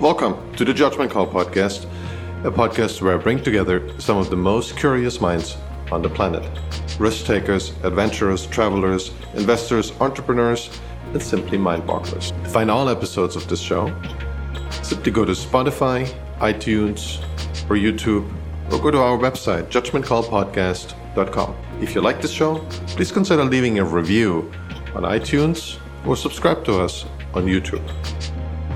Welcome to the Judgment Call Podcast, a podcast where I bring together some of the most curious minds on the planet risk takers, adventurers, travelers, investors, entrepreneurs, and simply mind bogglers. To find all episodes of this show, simply go to Spotify, iTunes, or YouTube, or go to our website, judgmentcallpodcast.com. If you like this show, please consider leaving a review on iTunes or subscribe to us on YouTube.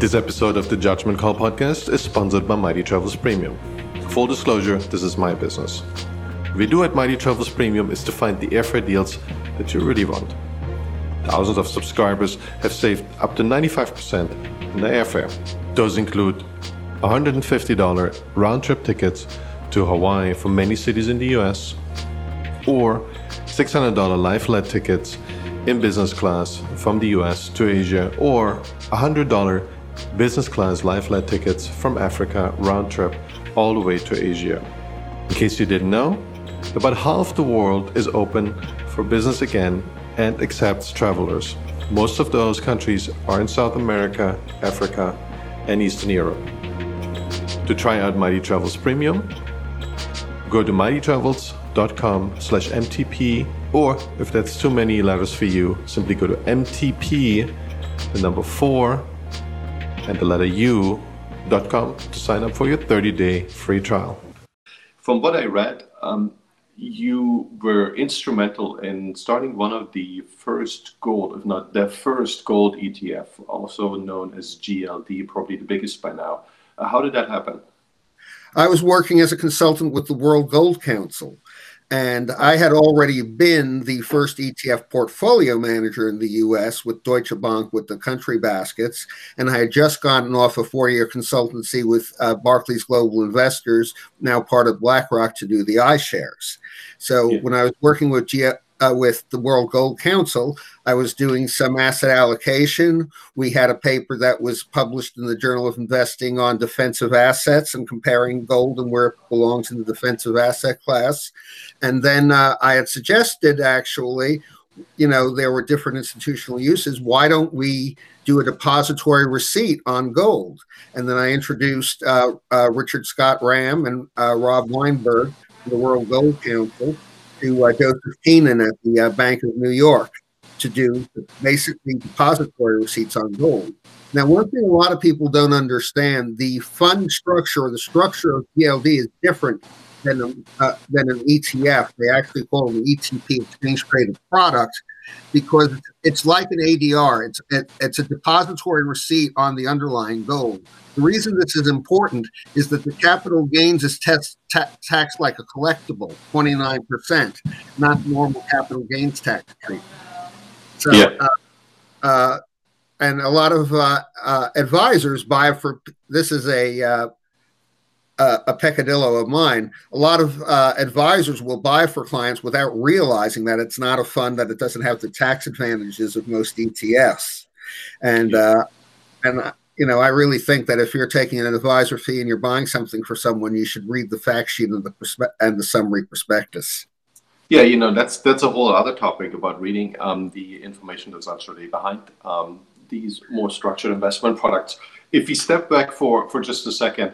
This episode of the Judgment Call podcast is sponsored by Mighty Travels Premium. Full disclosure, this is my business. What we do at Mighty Travels Premium is to find the airfare deals that you really want. Thousands of subscribers have saved up to 95% in their airfare. Those include $150 round trip tickets to Hawaii from many cities in the US, or $600 lie-flat tickets in business class from the US to Asia, or $100 business class lie-flat tickets from Africa round trip all the way to Asia. In case you didn't know, about half the world is open for business again and accepts travelers. Most of those countries are in South America, Africa, and Eastern Europe. To try out Mighty Travels Premium, go to mightytravels.com slash MTP, or if that's too many letters for you, simply go to MTP, the number four, and the letter U.com to sign up for your 30 day free trial. From what I read, um, you were instrumental in starting one of the first gold, if not the first gold ETF, also known as GLD, probably the biggest by now. Uh, how did that happen? I was working as a consultant with the World Gold Council. And I had already been the first ETF portfolio manager in the US with Deutsche Bank with the country baskets. And I had just gotten off a four year consultancy with uh, Barclays Global Investors, now part of BlackRock, to do the iShares. So yeah. when I was working with G- uh, with the World Gold Council. I was doing some asset allocation. We had a paper that was published in the Journal of Investing on defensive assets and comparing gold and where it belongs in the defensive asset class. And then uh, I had suggested actually, you know, there were different institutional uses. Why don't we do a depository receipt on gold? And then I introduced uh, uh Richard Scott Ram and uh, Rob Weinberg, the World Gold Council to uh, Joseph Keenan at the uh, Bank of New York to do basically depository receipts on gold. Now, one thing a lot of people don't understand: the fund structure or the structure of GLD is different than a, uh, than an ETF. They actually call it an ETP, exchange traded product, because it's like an ADR. It's it, it's a depository receipt on the underlying gold. The reason this is important is that the capital gains is tax, ta- taxed like a collectible, 29%, not normal capital gains tax treatment. So, yeah. Uh, uh, and a lot of uh, uh advisors buy for this is a uh, a peccadillo of mine. A lot of uh, advisors will buy for clients without realizing that it's not a fund that it doesn't have the tax advantages of most ETFs, and and you know, I really think that if you're taking an advisor fee and you're buying something for someone, you should read the fact sheet and the perspe- and the summary prospectus. Yeah, you know, that's that's a whole other topic about reading um, the information that's actually behind um, these more structured investment products. If we step back for for just a second,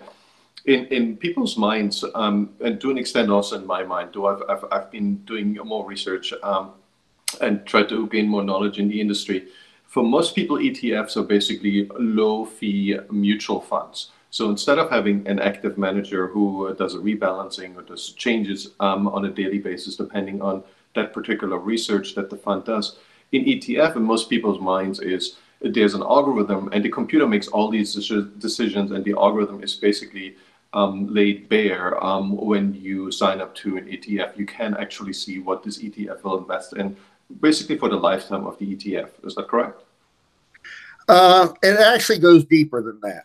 in in people's minds, um, and to an extent also in my mind, though I've I've, I've been doing more research um, and tried to gain more knowledge in the industry for most people, ETFs are basically low fee mutual funds. So instead of having an active manager who does a rebalancing or does changes um, on a daily basis, depending on that particular research that the fund does, in ETF, in most people's minds, is there's an algorithm and the computer makes all these decisions, and the algorithm is basically um, laid bare um, when you sign up to an ETF. You can actually see what this ETF will invest in basically for the lifetime of the ETF. Is that correct? Uh, it actually goes deeper than that.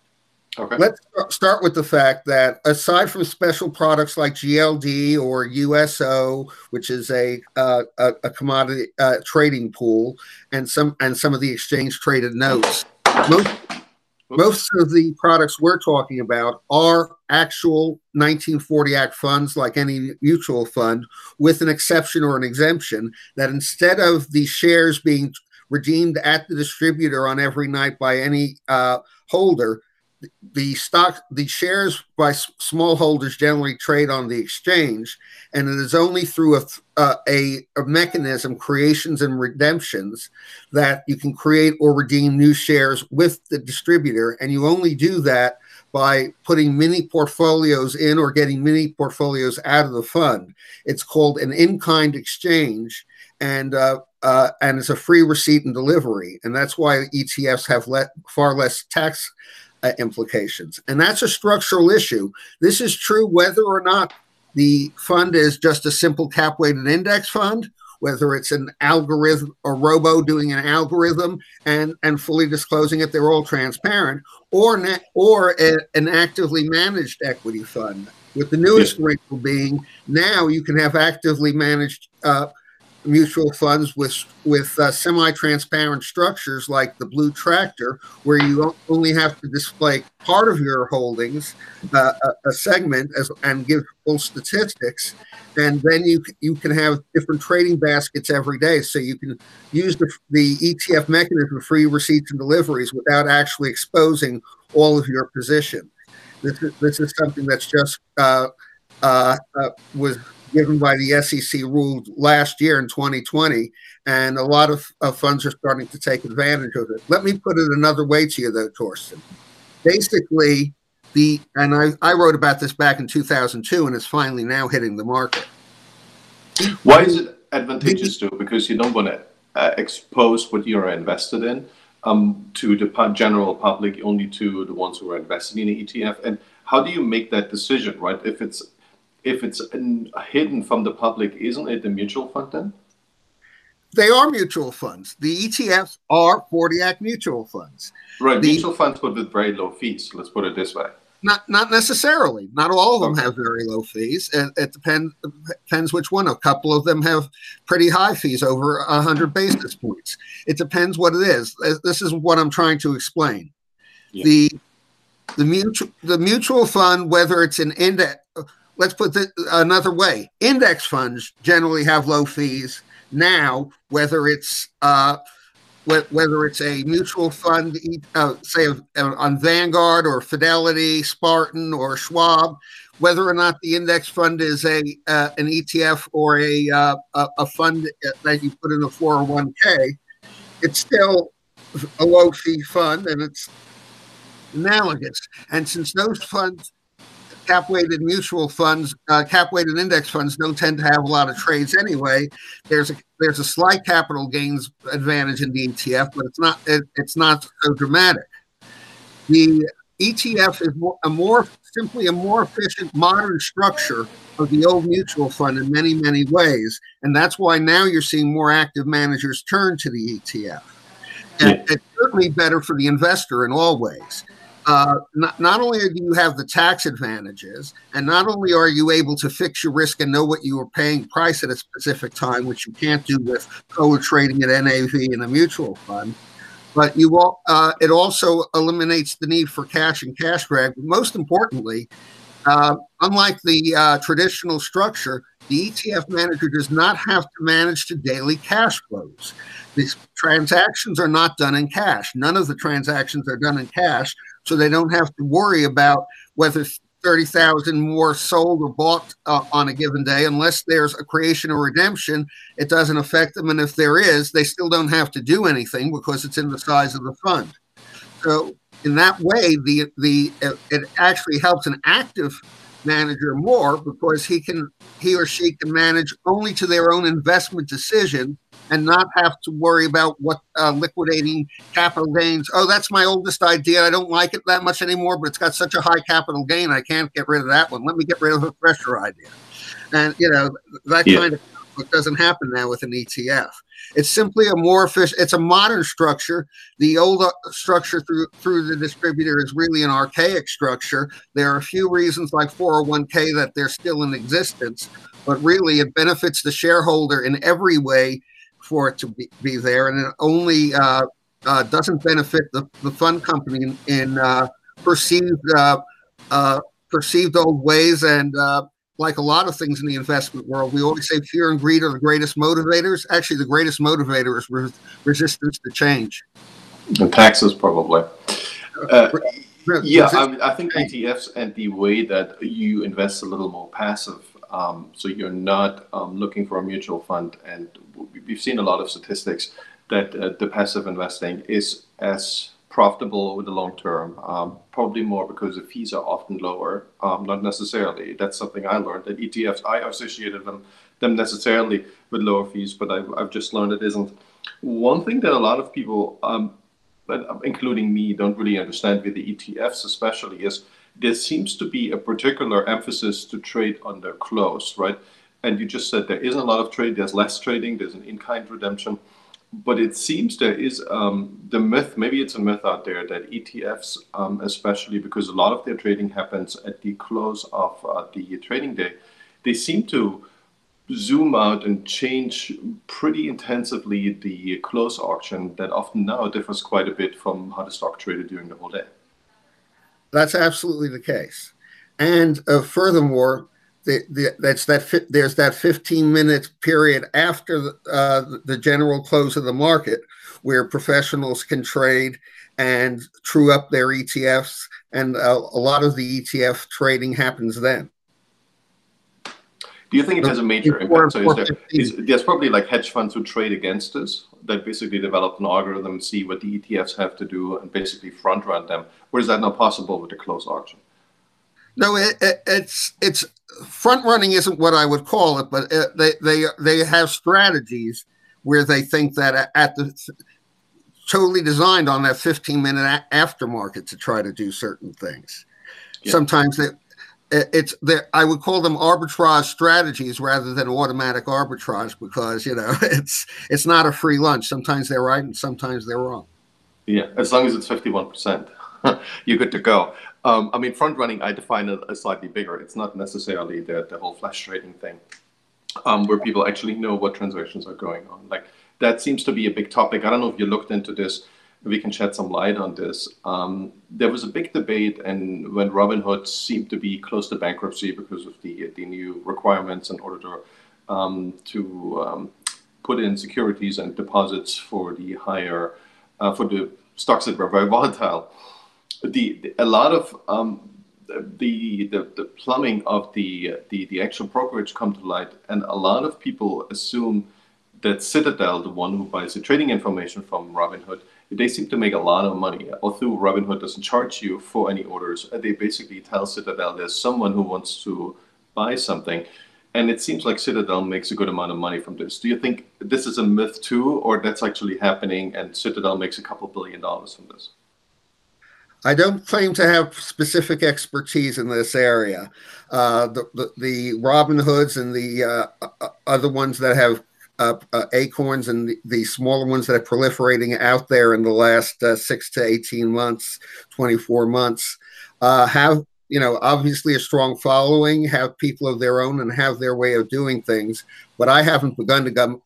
Okay. Let's start with the fact that aside from special products like GLD or USO, which is a uh, a, a, commodity uh, trading pool, and some and some of the exchange traded notes, most, most of the products we're talking about are actual 1940 Act funds, like any mutual fund, with an exception or an exemption that instead of the shares being redeemed at the distributor on every night by any uh, holder, the stock, the shares by small holders generally trade on the exchange, and it is only through a, uh, a, a mechanism, creations and redemptions, that you can create or redeem new shares with the distributor, and you only do that by putting mini portfolios in or getting mini portfolios out of the fund. It's called an in-kind exchange, and uh, uh, and it's a free receipt and delivery, and that's why ETFs have let, far less tax uh, implications. And that's a structural issue. This is true whether or not the fund is just a simple cap weighted index fund, whether it's an algorithm or robo doing an algorithm and, and fully disclosing it, they're all transparent, or, or a, an actively managed equity fund. With the newest yeah. wrinkle being now you can have actively managed uh, mutual funds with with uh, semi-transparent structures like the Blue Tractor, where you only have to display part of your holdings, uh, a, a, segment, as, and give full statistics, and then you you can have different trading baskets every day, so you can use the, the ETF mechanism, for free receipts and deliveries, without actually exposing all of your position. This is this is something that's just uh, uh, uh was given by the SEC rule last year in 2020, and a lot of, of funds are starting to take advantage of it. Let me put it another way to you, though, Torsten. Basically, the and I, I wrote about this back in 2002, and it's finally now hitting the market. Why is it advantageous to? Because you don't want to uh, expose what you're invested in um, to the general public, only to the ones who are investing in the ETF. And how do you make that decision, right? If it's if it's hidden from the public, isn't it a mutual fund then? They are mutual funds. The ETFs are 40 Act mutual funds. Right, the, mutual funds, but with very low fees. Let's put it this way. Not not necessarily. Not all of them have very low fees. It, it depends depends which one. A couple of them have pretty high fees, over hundred basis points. It depends what it is. This is what I'm trying to explain. Yeah. The the mutual the mutual fund, whether it's an index let's put it another way. Index funds generally have low fees now whether it's uh, whether it's a mutual fund uh, say on vanguard or fidelity spartan or schwab whether or not the index fund is a uh, an etf or a, uh, a fund that you put in a 401k it's still a low fee fund and it's analogous. And since those funds cap weighted mutual funds, uh, cap weighted index funds don't tend to have a lot of trades anyway. There's a there's a slight capital gains advantage in the ETF, but it's not it, it's not so dramatic. The ETF is more, a more simply a more efficient modern structure of the old mutual fund in many many ways, and that's why now you're seeing more active managers turn to the ETF. And it's certainly better for the investor in all ways uh, not, not only do you have the tax advantages, and not only are you able to fix your risk and know what you are paying price at a specific time, which you can't do with forward trading at NAV in a mutual fund, but you all, uh, it also eliminates the need for cash and cash drag. But most importantly, uh, unlike the uh, traditional structure, the ETF manager does not have to manage the daily cash flows. These transactions are not done in cash. None of the transactions are done in cash so they don't have to worry about whether 30,000 more sold or bought uh, on a given day. Unless there's a creation or redemption, it doesn't affect them. And if there is, they still don't have to do anything because it's in the size of the fund. So in that way, the the it actually helps an active manager more because he can he or she can manage only to their own investment decision and not have to worry about what uh, liquidating capital gains. Oh, that's my oldest idea. I don't like it that much anymore, but it's got such a high capital gain. I can't get rid of that one. Let me get rid of a fresher idea. And, you know, that yeah. kind of doesn't happen now with an ETF. It's simply a more efficient, it's a modern structure. The old uh, structure through through the distributor is really an archaic structure. There are a few reasons like 401k that they're still in existence, but really it benefits the shareholder in every way for it to be, be there, and it only uh, uh, doesn't benefit the, the fund company in, in uh, perceived uh, uh, perceived old ways. And uh, like a lot of things in the investment world, we always say fear and greed are the greatest motivators. Actually, the greatest motivator is re- resistance to change. And taxes, probably. Yeah, I, I, think ETFs and the way that you invest a little more passive. Um, so you're not um, looking for a mutual fund, and we've seen a lot of statistics that uh, the passive investing is as profitable over the long term. Um, probably more because the fees are often lower. Um, not necessarily. That's something I learned that ETFs. I associated them them necessarily with lower fees, but I've, I've just learned it isn't. One thing that a lot of people, um, including me, don't really understand with the ETFs, especially, is there seems to be a particular emphasis to trade on under close, right? And you just said there isn't a lot of trade. There's less trading. There's an in-kind redemption but it seems there is um, the myth, maybe it's a myth out there that ETFs, um, especially because a lot of their trading happens at the close of uh, the trading day, they seem to zoom out and change pretty intensively the close auction that often now differs quite a bit from how the stock traded during the whole day. That's absolutely the case. And uh, furthermore, the, the, that's that there's that 15 minute period after the, uh, the general close of the market where professionals can trade and true up their ETFs, and a, a lot of the ETF trading happens then. Do you think it has a major impact? So is there, is, there's probably like hedge funds who trade against us that basically develop an algorithm, see what the ETFs have to do, and basically front run them. Or is that not possible with the close auction? No, it, it, it's it's front running isn't what I would call it, but it, they they they have strategies where they think that at the totally designed on that 15 minute aftermarket to try to do certain things. Yeah. Sometimes they, it's there. I would call them arbitrage strategies rather than automatic arbitrage because you know it's it's not a free lunch. Sometimes they're right and sometimes they're wrong. Yeah, as long as it's 51 percent. you're good to go. Um, I mean, front running, I define it as slightly bigger. It's not necessarily the, the whole flash trading thing, um, where people actually know what transactions are going on. Like that seems to be a big topic. I don't know if you looked into this. We can shed some light on this. Um, there was a big debate, and when Robinhood seemed to be close to bankruptcy because of the the new requirements in order to um, to um, put in securities and deposits for the higher uh, for the stocks that were very volatile the, the a lot of um, the, the the plumbing of the, the the actual brokerage come to light, and a lot of people assume that Citadel, the one who buys the trading information from Robinhood, they seem to make a lot of money. Although Robinhood doesn't charge you for any orders, they basically tell Citadel there's someone who wants to buy something. And it seems like Citadel makes a good amount of money from this. Do you think this is a myth too, or that's actually happening and Citadel makes a couple billion dollars from this? I don't claim to have specific expertise in this area. Uh, the, the, the Robin Hoods and the uh, uh, other ones that have uh, uh, acorns and the, the, smaller ones that are proliferating out there in the last uh, six to 18 months, 24 months, have, you know, obviously a strong following, have people of their own, and have their way of doing things. But I haven't begun to go,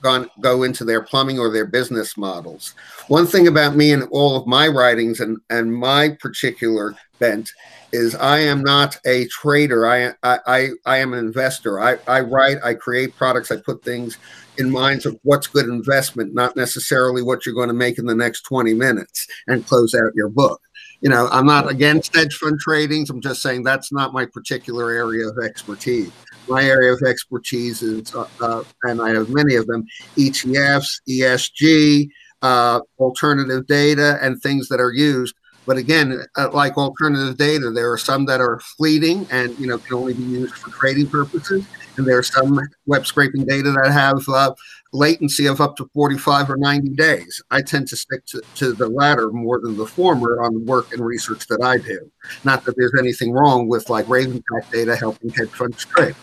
gone go into their plumbing or their business models. One thing about me and all of my writings and and my particular bent is I am not a trader. I I I, am an investor. I, I write, I create products, I put things in minds of what's good investment, not necessarily what you're going to make in the next 20 minutes and close out your book. You know, I'm not against hedge fund tradings. I'm just saying that's not my particular area of expertise my area of expertise is, uh, uh, and I have many of them, ETFs, ESG, uh, alternative data, and things that are used. But again, uh, like alternative data, there are some that are fleeting and you know can only be used for trading purposes, and there are some web scraping data that have uh, latency of up to 45 or 90 days. I tend to stick to, to the latter more than the former on the work and research that I do. Not that there's anything wrong with like Ravenpack data helping hedge funds trade.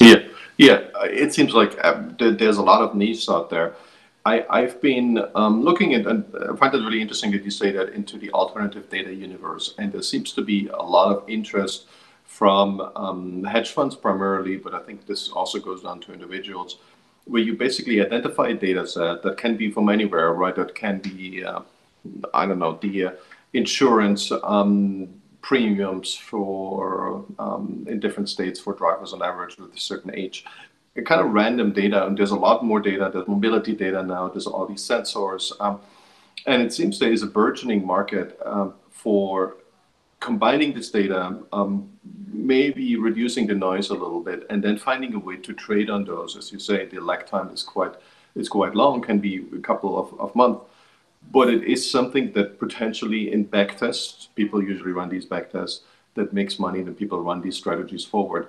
Yeah, yeah. It seems like uh, there's a lot of niche out there. I, I've been um, looking at, and I find it really interesting that you say that into the alternative data universe, and there seems to be a lot of interest from um, hedge funds primarily, but I think this also goes down to individuals, where you basically identify a data set that can be from anywhere, right? That can be, uh, I don't know, the uh, insurance um, premiums for um, in different states for drivers on average with a certain age. A kind of random data, and there's a lot more data. There's mobility data now. There's all these sensors, um, and it seems there is a burgeoning market um, for combining this data, um, maybe reducing the noise a little bit, and then finding a way to trade on those. As you say, the lag time is quite is quite long, can be a couple of, of months, but it is something that potentially in backtests, people usually run these backtests that makes money, and people run these strategies forward.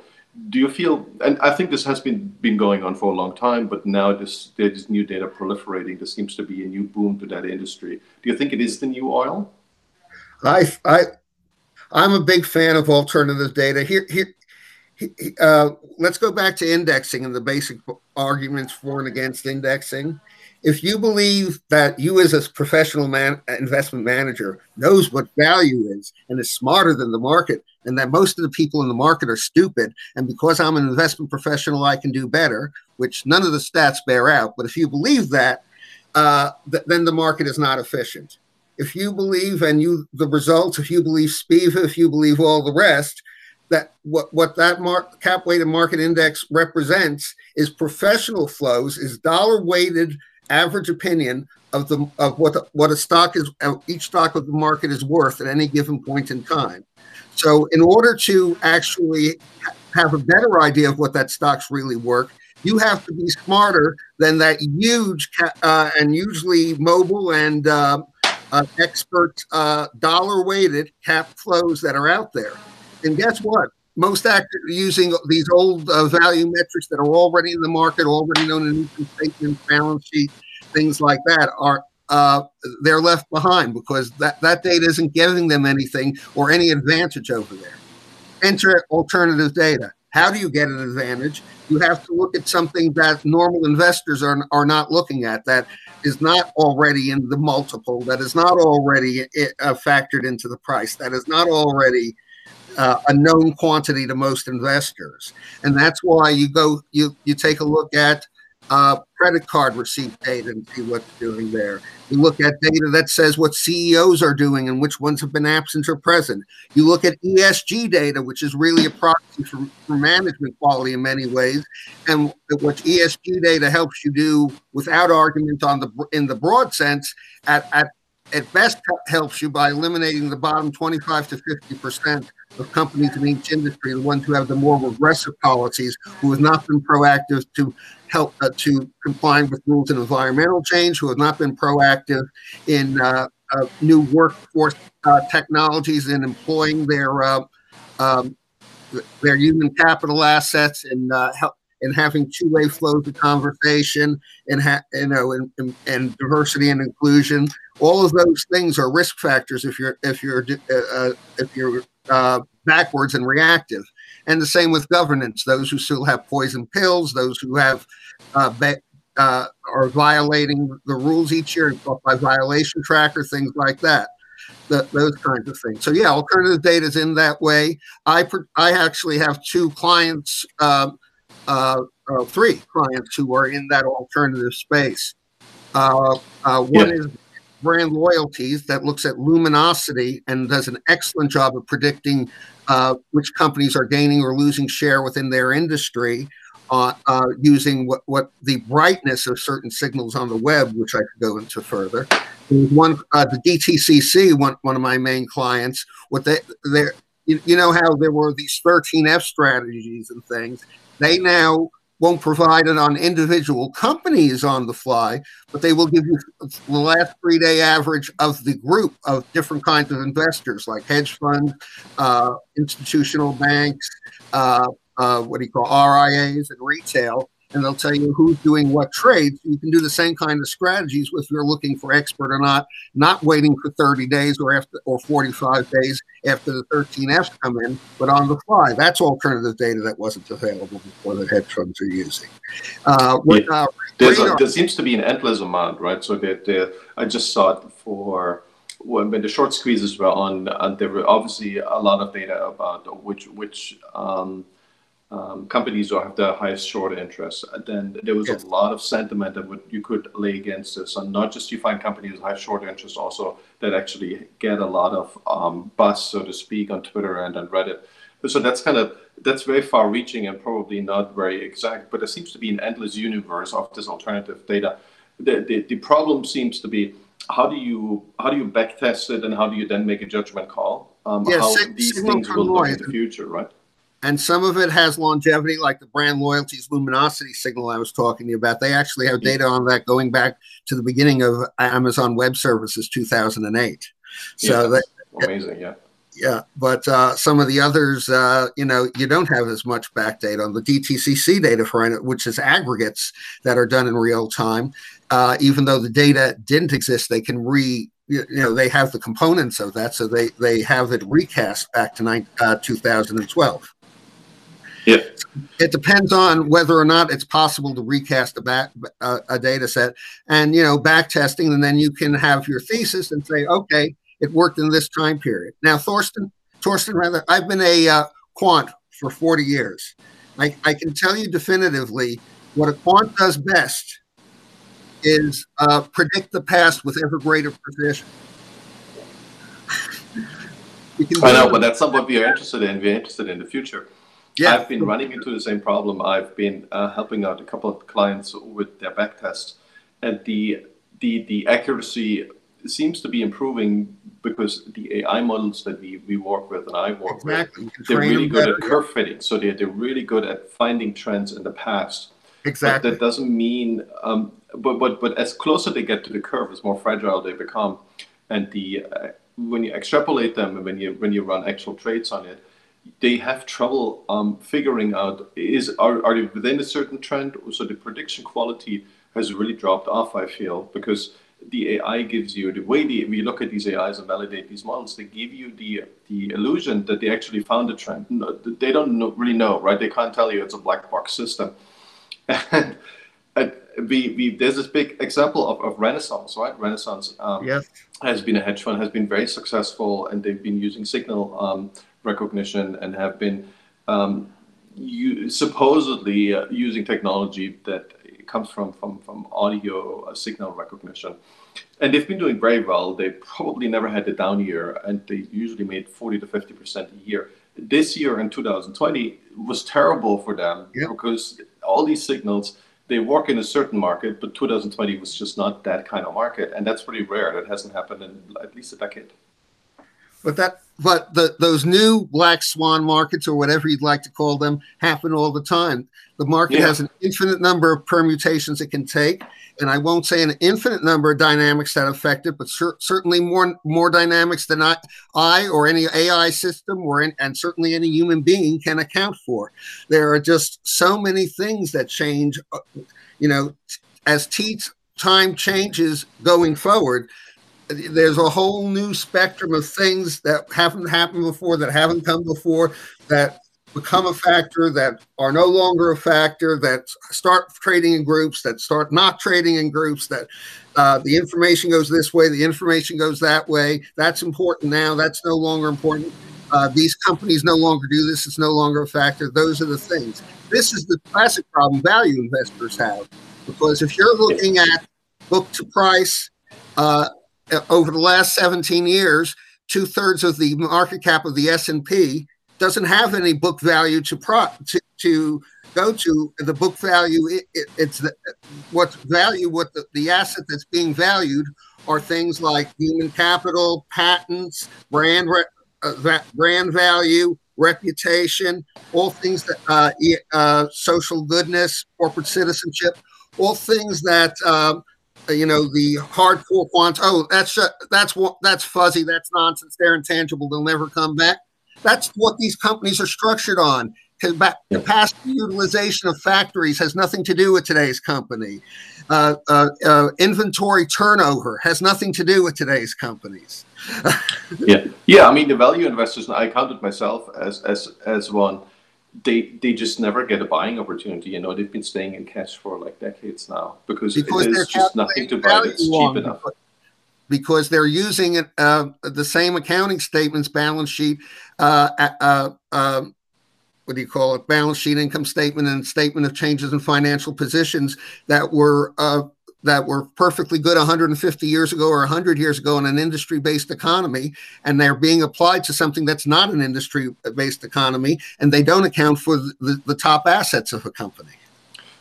Do you feel, and I think this has been, been going on for a long time, but now this, there's new data proliferating. There seems to be a new boom to that industry. Do you think it is the new oil? I, I, I'm a big fan of alternative data. Here, here, uh, let's go back to indexing and the basic arguments for and against indexing. If you believe that you, as a professional man, investment manager, knows what value is and is smarter than the market, and that most of the people in the market are stupid, and because I'm an investment professional, I can do better, which none of the stats bear out. But if you believe that, uh, th- then the market is not efficient if you believe and you the results, if you believe SPIVA, if you believe all the rest, that what, what that mark, cap weighted market index represents is professional flows, is dollar weighted average opinion of the of what the, what a stock is each stock of the market is worth at any given point in time. So in order to actually have a better idea of what that stock's really worth, you have to be smarter than that huge uh, and usually mobile and uh, uh, expert uh, dollar weighted cap flows that are out there. And guess what? Most actors using these old uh, value metrics that are already in the market, already known in income balance sheet, things like that, are uh, they're left behind because that, that data isn't giving them anything or any advantage over there. Enter alternative data. How do you get an advantage? You have to look at something that normal investors are, are not looking at that is not already in the multiple, that is not already uh, factored into the price, that is not already uh, a known quantity to most investors. And that's why you go, you, you take a look at uh, credit card receipt data and see what's doing there. You look at data that says what CEOs are doing and which ones have been absent or present. You look at ESG data, which is really a proxy for, for management quality in many ways, and what ESG data helps you do without argument on the in the broad sense at, at at best helps you by eliminating the bottom 25 to 50 percent of companies in each industry, the ones who have the more regressive policies, who have not been proactive to help uh, to complying with rules and environmental change, who have not been proactive in uh, uh, new workforce uh, technologies and employing their uh, um, their human capital assets and uh, help and having two-way flows of conversation and ha- you know and, and, and, diversity and inclusion. All of those things are risk factors if you're if you're if you're backwards and reactive and the same with governance those who still have poison pills those who have uh, be- uh, are violating the rules each year by violation tracker things like that the, those kinds of things so yeah alternative data is in that way i i actually have two clients um, uh, uh, three clients who are in that alternative space. Uh, uh, one yeah. is brand loyalties that looks at luminosity and does an excellent job of predicting uh, which companies are gaining or losing share within their industry. Uh, uh, using what, what the brightness of certain signals on the web, which I could go into further. One, uh, the DTCC, one, one of my main clients, what they, you, you know how there were these 13F strategies and things. They now won't provide it on individual companies on the fly, but they will give you the last three day average of the group of different kinds of investors like hedge funds, uh, institutional banks, uh, uh, what do you call RIAs and retail and they'll tell you who's doing what trades. You can do the same kind of strategies if you're looking for expert or not, not waiting for 30 days or after or 45 days after the 13Fs come in, but on the fly. That's alternative data that wasn't available before the hedge funds are using. Uh, yeah. uh, a, there seems to be an endless amount, right? So that I just saw it for when, when the short squeezes were on, and there were obviously a lot of data about which which um, um, companies who have the highest short interest, then there was yes. a lot of sentiment that would you could lay against this. And not just you find companies with high short interest, also that actually get a lot of um, buzz, so to speak, on Twitter and on Reddit. So that's kind of that's very far reaching and probably not very exact, but there seems to be an endless universe of this alternative data. The, the, the problem seems to be how do you how do you backtest it and how do you then make a judgment call? um, yeah, how these things will look in the future, right? And some of it has longevity, like the brand loyalties luminosity signal I was talking to you about. They actually have data on that going back to the beginning of Amazon Web Services 2008. So yeah, that, amazing, yeah. Yeah, but uh, some of the others, uh, you know, you don't have as much back data on the DTCC data for which is aggregates that are done in real time. Uh, even though the data didn't exist, they can re you know they have the components of that so they they have it recast back to nine, uh, 2012 yeah it depends on whether or not it's possible to recast a back uh, a data set and you know back testing and then you can have your thesis and say okay it worked in this time period now torsten torsten rather i've been a uh, quant for 40 years I, I can tell you definitively what a quant does best is uh, predict the past with ever greater precision. I know, but that's not what we are interested in. We're interested in the future. Yeah. I've been running into the same problem. I've been uh, helping out a couple of clients with their back tests, and the the the accuracy seems to be improving because the AI models that we, we work with and I work exactly. with, they're really good better, at curve fitting. So they're, they're really good at finding trends in the past. Exactly. But that doesn't mean um, but but but as closer they get to the curve, as more fragile they become, and the uh, when you extrapolate them and when you when you run actual trades on it, they have trouble um, figuring out is are, are they within a certain trend. So the prediction quality has really dropped off. I feel because the AI gives you the way the, we look at these AIs and validate these models, they give you the the illusion that they actually found a trend. No, they don't know, really know, right? They can't tell you it's a black box system. And we, we there's this big example of, of Renaissance, right? Renaissance um, yes. has been a hedge fund, has been very successful, and they've been using signal um, recognition and have been um, you, supposedly uh, using technology that comes from from from audio uh, signal recognition. And they've been doing very well. They probably never had a down year, and they usually made 40 to 50 percent a year. This year in 2020 was terrible for them because all these signals they work in a certain market, but 2020 was just not that kind of market, and that's pretty rare. That hasn't happened in at least a decade. But that, but the those new black swan markets or whatever you'd like to call them happen all the time. The market yeah. has an infinite number of permutations it can take, and I won't say an infinite number of dynamics that affect it, but cer- certainly more more dynamics than I, I or any AI system or in, and certainly any human being can account for. There are just so many things that change. Uh, you know, as t- time changes going forward, there's a whole new spectrum of things that haven't happened before, that haven't come before, that become a factor, that are no longer a factor, that start trading in groups, that start not trading in groups, that uh, the information goes this way, the information goes that way. That's important now. That's no longer important. Uh, these companies no longer do this. It's no longer a factor. Those are the things. This is the classic problem value investors have. Because if you're looking at book to price uh, over the last 17 years, two thirds of the market cap of the S&P doesn't have any book value to pro to, to go to. The book value it, it, it's the, value what the, the asset that's being valued are things like human capital patents brand uh, brand value reputation all things that uh, uh, social goodness corporate citizenship all things that um, you know the hardcore quants oh that's uh, that's what that's fuzzy that's nonsense they're intangible they'll never come back that's what these companies are structured on. Capacity utilization of factories has nothing to do with today's company. Uh, uh, uh, inventory turnover has nothing to do with today's companies. yeah, yeah. I mean, the value investors. I counted myself as as as one. They they just never get a buying opportunity. You know, they've been staying in cash for like decades now because, because there's just nothing to buy that's cheap enough. Because they're using it, uh, the same accounting statements, balance sheet, uh, uh, um, what do you call it, balance sheet, income statement, and statement of changes in financial positions that were uh, that were perfectly good 150 years ago or 100 years ago in an industry-based economy, and they're being applied to something that's not an industry-based economy, and they don't account for the, the top assets of a company.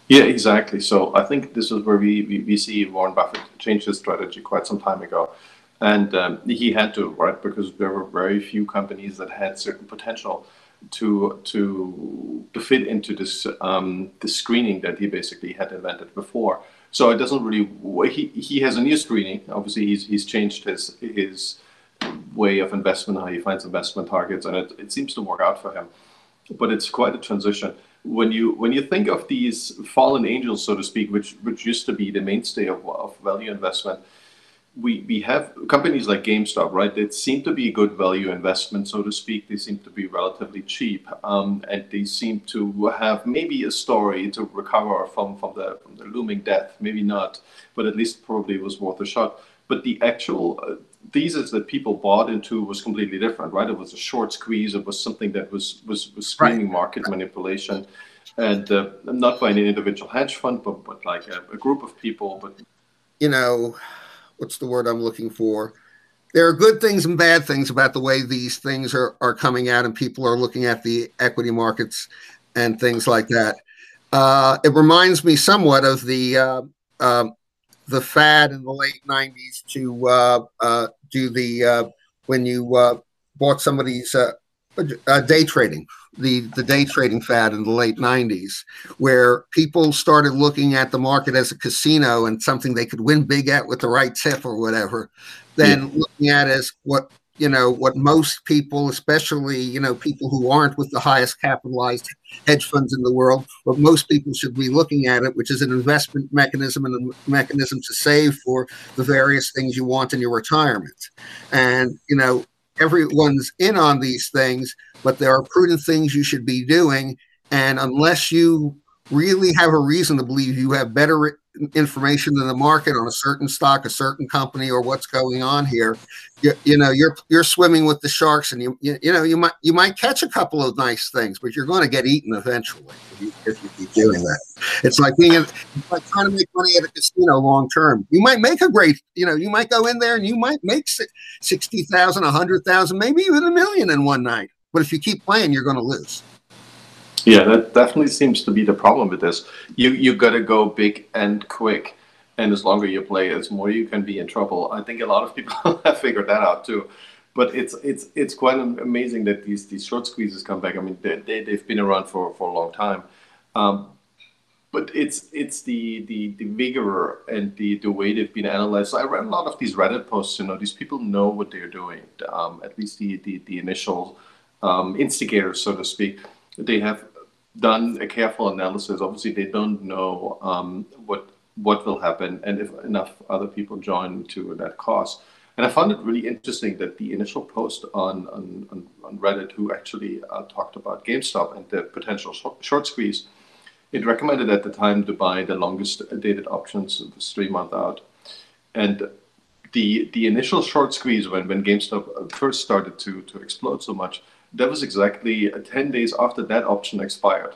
Yeah, exactly. So I think this is where we, we, we see Warren Buffett change his strategy quite some time ago. and um, he had to right because there were very few companies that had certain potential to to to fit into this um, the screening that he basically had invented before. So it doesn't really. He he has a new screening. Obviously, he's he's changed his his way of investment, how he finds investment targets, and it, it seems to work out for him. But it's quite a transition. When you when you think of these fallen angels, so to speak, which which used to be the mainstay of, of value investment, we, we have companies like GameStop, right? That seem to be a good value investment, so to speak. They seem to be relatively cheap, um, and they seem to have maybe a story to recover from, from the from the looming death. Maybe not, but at least probably it was worth a shot. But the actual uh, thesis that people bought into was completely different, right? It was a short squeeze. It was something that was was, was screaming right. market manipulation, and uh, not by an individual hedge fund, but but like a, a group of people. But you know what's the word I'm looking for? There are good things and bad things about the way these things are, are coming out, and people are looking at the equity markets and things like that. Uh, it reminds me somewhat of the uh, uh, the fad in the late '90s to uh, uh, do the uh, when you bought somebody's Uh, day trading the, the day trading fad in the late 90s, where people started looking at the market as a casino and something they could win big at with the right tip or whatever, then yeah. looking at as what you know what most people especially you know people who aren't with the highest capitalized hedge funds in the world but most people should be looking at it which is an investment mechanism and a mechanism to save for the various things you want in your retirement and you know everyone's in on these things, but there are prudent things you should be doing. And unless you really have a reason to believe you have better information than the market on a certain stock, a certain company, or what's going on here, you, you know you're you're swimming with the sharks, and you, you, you know you might you might catch a couple of nice things, but you're going to get eaten eventually if you, if you keep doing that. It's like being it's like trying to make money at a casino long term. You might make a great, you know, you might go in there and you might make sixty thousand, a hundred thousand, maybe even a million in one night. But if you keep playing, you're going to lose. Yeah, that definitely seems to be the problem with this. You you got to go big and quick, and as longer you play, as more you can be in trouble. I think a lot of people have figured that out too. But it's it's it's quite amazing that these these short squeezes come back. I mean, they, they they've been around for, for a long time. Um, but it's it's the, the the vigor and the the way they've been analyzed. So I read a lot of these Reddit posts. You know, these people know what they're doing. Um, at least the the, the initial um, instigators, so to speak. They have done a careful analysis. Obviously, they don't know um, what what will happen and if enough other people join to that cause. And I found it really interesting that the initial post on on, on Reddit, who actually uh, talked about GameStop and the potential short squeeze, it recommended at the time to buy the longest dated options, was three month out, and the the initial short squeeze when when GameStop first started to to explode so much that was exactly 10 days after that option expired.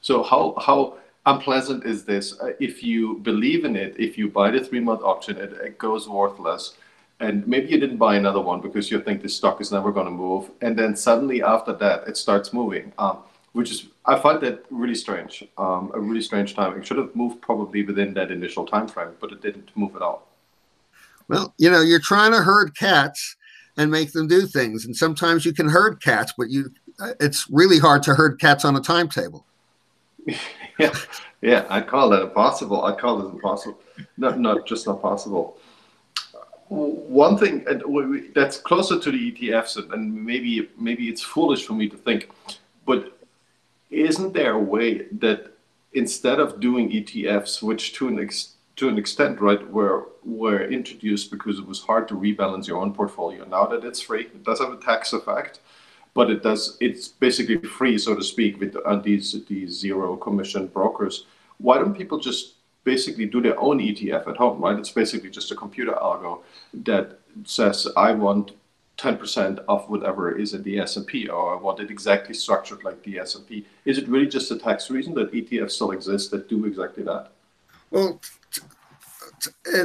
So how how unpleasant is this? Uh, if you believe in it, if you buy the three month option, it, it goes worthless. And maybe you didn't buy another one because you think the stock is never going to move. And then suddenly after that, it starts moving, um, which is, I find that really strange, um, a really strange timing. It should have moved probably within that initial time frame, but it didn't move at all. Well, you know, you're trying to herd cats and make them do things. And sometimes you can herd cats, but you uh, it's really hard to herd cats on a timetable. yeah, yeah, I call that impossible. I call it impossible. Not not just not possible. One thing that's closer to the ETFs, and maybe maybe it's foolish for me to think, but isn't there a way that instead of doing ETFs, which to an extent to an extent, right, were were introduced because it was hard to rebalance your own portfolio. Now that it's free, it does have a tax effect, but it does it's basically free, so to speak, with uh, these these zero commission brokers. Why don't people just basically do their own ETF at home, right? It's basically just a computer algo that says I want 10% of whatever is in the S&P or I want it exactly structured like the S&P. Is it really just a tax reason that ETFs still exist that do exactly that? Well,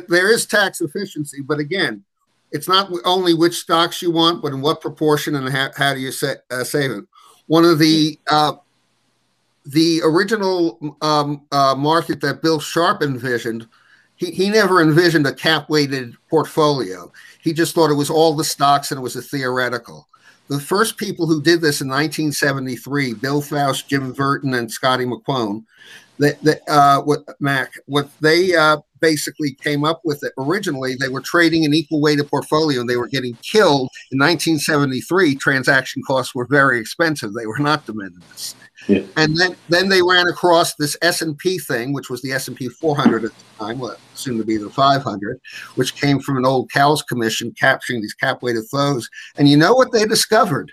there is tax efficiency, but again, it's not only which stocks you want, but in what proportion and how, how do you sa- uh, save it. One of the uh, the original um, uh, market that Bill Sharpe envisioned he, he never envisioned a cap weighted portfolio. He just thought it was all the stocks and it was a theoretical. The first people who did this in 1973, Bill Fouse, Jim Vertin, and Scotty McQuown, that, that uh, what Mac, what they uh, basically came up with it originally, they were trading an equal weighted portfolio and they were getting killed in 1973. Transaction costs were very expensive; they were not de minimis. Yeah. And then, then they ran across this S and P thing, which was the S and P 400 at the time, well, soon to be the 500, which came from an old Cowles Commission capturing these cap weighted flows. And you know what they discovered?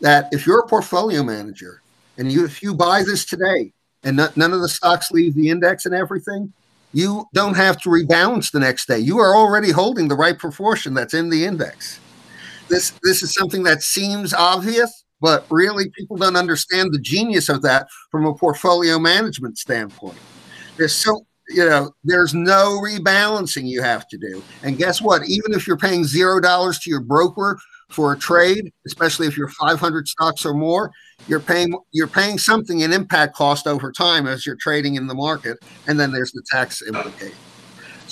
That if you're a portfolio manager and you if you buy this today and none of the stocks leave the index and everything, you don't have to rebalance the next day. You are already holding the right proportion that's in the index. This this is something that seems obvious, but really people don't understand the genius of that from a portfolio management standpoint. There's so you know there's no rebalancing you have to do and guess what even if you're paying zero dollars to your broker for a trade especially if you're 500 stocks or more you're paying you're paying something in impact cost over time as you're trading in the market and then there's the tax implication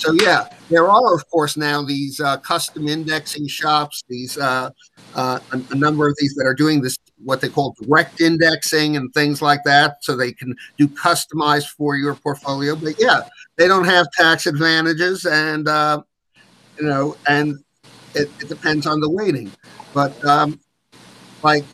so yeah, there are of course now these uh, custom indexing shops, these uh, uh, a, a, number of these that are doing this what they call direct indexing and things like that, so they can do customized for your portfolio. But yeah, they don't have tax advantages, and uh, you know, and it, it, depends on the weighting. But um, like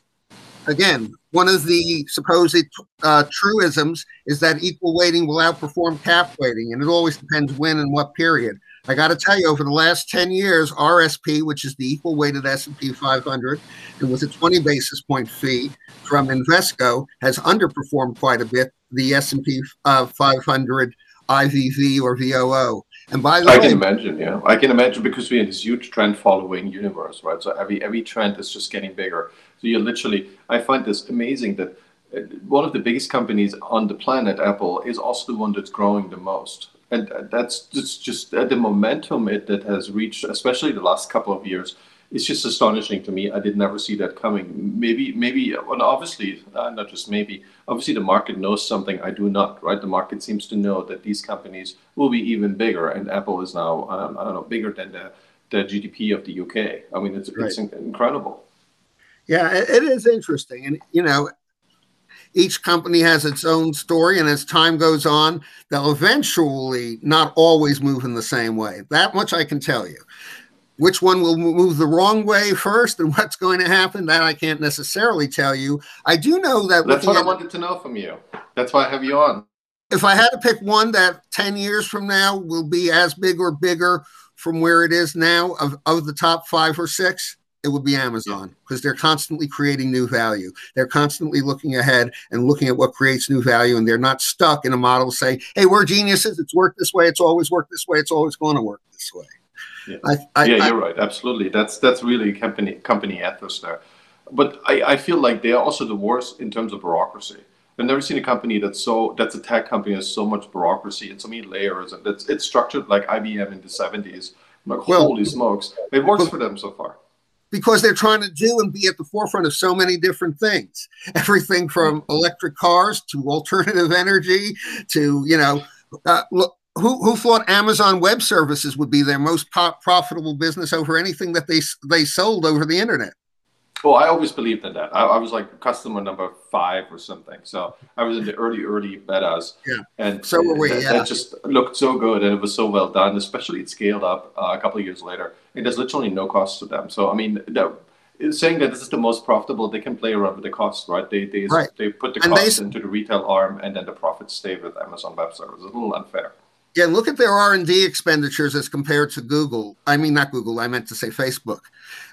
again, one of the supposed uh, truisms is that equal weighting will outperform cap weighting, and it always depends when and what period. I got to tell you, over the last 10 years, RSP, which is the equal weighted S&P 500, and with a 20 basis point fee from Invesco, has underperformed quite a bit the S&P uh, 500 IVV or VOO. And by the I way, can imagine, yeah, I can imagine because we're in this huge trend following universe, right? So every every trend is just getting bigger. So you're literally, I find this amazing that uh, one of the biggest companies on the planet, Apple, is also the one that's growing the most. And uh, that's just, just the momentum it that has reached, especially the last couple of years, it's just astonishing to me. I did never see that coming. Maybe, maybe, well, obviously, uh, not just maybe. Obviously, the market knows something I do not. Right? The market seems to know that these companies will be even bigger, and Apple is now, um, I don't know, bigger than the the GDP of the UK. I mean, it's right. it's incredible. Yeah, it is interesting, and you know, each company has its own story, and as time goes on, they'll eventually not always move in the same way. That much I can tell you. Which one will move the wrong way first, and what's going to happen? That I can't necessarily tell you. I do know that. That's what I wanted to know from you. That's why I have you on. If I had to pick one that ten years from now will be as big or bigger from where it is now of, of the top five or six, it would be Amazon because they're constantly creating new value. They're constantly looking ahead and looking at what creates new value, and they're not stuck in a model saying, "Hey, we're geniuses. It's worked this way. It's always worked this way. It's always going to work this way." Yeah, I, I, yeah you're I, right. Absolutely. That's that's really company company ethos there. But I, I feel like they are also the worst in terms of bureaucracy. I've never seen a company that's so that's a tech company has so much bureaucracy and so many layers and it's it's structured like IBM in the 70s. I'm like, well, holy smokes. It works for them so far because they're trying to do and be at the forefront of so many different things everything from electric cars to alternative energy to you know uh, look, who, who thought amazon web services would be their most profitable business over anything that they they sold over the internet well, I always believed in that. I, I, was like customer number five or something. So I was in the early, early betas. Yeah. And so were we. That, yeah. that just looked so good and it was so well done, especially it scaled up uh, a couple of years later. And there's literally no cost to them. So, I mean, saying that this is the most profitable, they can play around with the cost, right? They they, right. they put the and cost they, into the retail arm and then the profits stay with Amazon Web Services. It's a little unfair. Yeah, look at their R and D expenditures as compared to Google. I mean, not Google. I meant to say Facebook.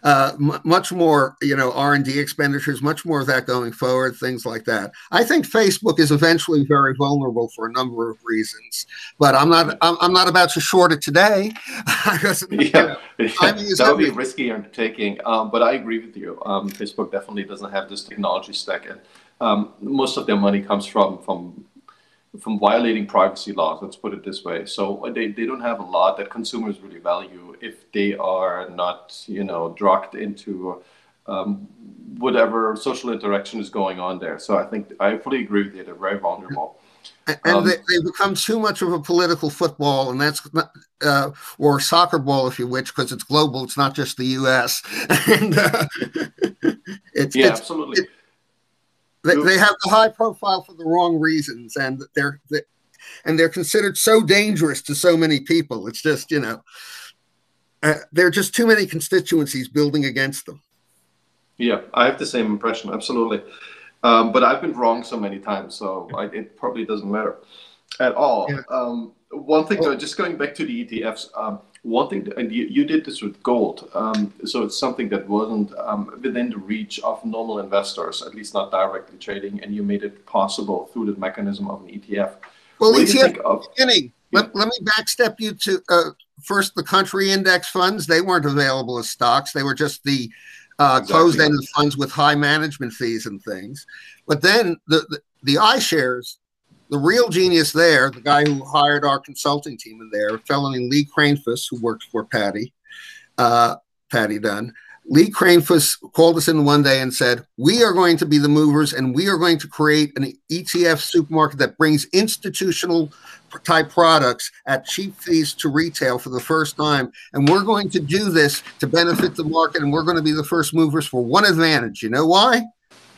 Uh, m- much more, you know, R and D expenditures. Much more of that going forward. Things like that. I think Facebook is eventually very vulnerable for a number of reasons. But I'm not. I'm, I'm not about to short it today. yeah, yeah. that would be a risky undertaking. Um, but I agree with you. Um, Facebook definitely doesn't have this technology stack, and um, most of their money comes from from from violating privacy laws, let's put it this way. So they, they don't have a lot that consumers really value if they are not, you know, drugged into um, whatever social interaction is going on there. So I think I fully agree with you. They're very vulnerable. and um, they, have become too much of a political football, and that's not, uh, or soccer ball, if you wish, because it's global. It's not just the U.S. and uh, it's yeah, it's, absolutely. It, they, they, have the high profile for the wrong reasons, and they're they, and they're considered so dangerous to so many people. It's just you know, uh, there are just too many constituencies building against them. Yeah, I have the same impression. Absolutely. Um, but I've been wrong so many times, so I, it probably doesn't matter at all. Yeah. Um, one thing, though, just going back to the ETFs, um, one thing, and you, you, did this with gold, um, so it's something that wasn't um, within the reach of normal investors, at least not directly trading, and you made it possible through the mechanism of an ETF. Well, what ETF, of, beginning, yeah. let, let me backstep you to uh, first the country index funds. They weren't available as stocks; they were just the uh, exactly. closed-ended funds with high management fees and things. But then the, the, the iShares, the real genius there, the guy who hired our consulting team in there, a fellow named Lee Kranefuss, who worked for Patty, uh, Patty Dunn. Lee Kranefuss called us in one day and said, We are going to be the movers and we are going to create an ETF supermarket that brings institutional type products at cheap fees to retail for the first time. And we're going to do this to benefit the market. And we're going to be the first movers for one advantage. You know why?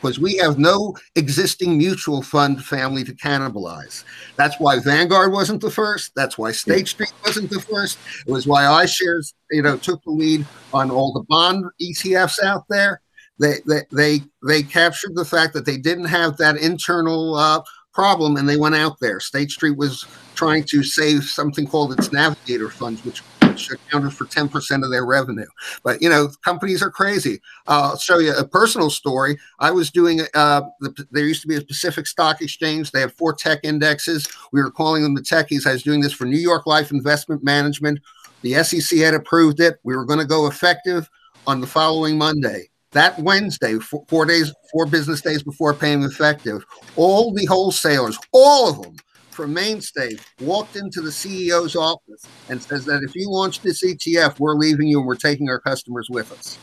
Because we have no existing mutual fund family to cannibalize. That's why Vanguard wasn't the first. That's why State Street wasn't the first. It was why iShares, you know, took the lead on all the bond ETFs out there. They, they, they, they captured the fact that they didn't have that internal uh, problem and they went out there. State Street was trying to save something called its navigator funds, which, which accounted for 10% of their revenue. But, you know, companies are crazy. Uh, I'll show you a personal story. I was doing, uh, the, there used to be a Pacific Stock Exchange. They had four tech indexes. We were calling them the techies. I was doing this for New York Life Investment Management. The SEC had approved it. We were going to go effective on the following Monday. That Wednesday, four, days, four business days before paying effective, all the wholesalers, all of them from Mainstay, walked into the CEO's office and says that if you launch this ETF, we're leaving you and we're taking our customers with us.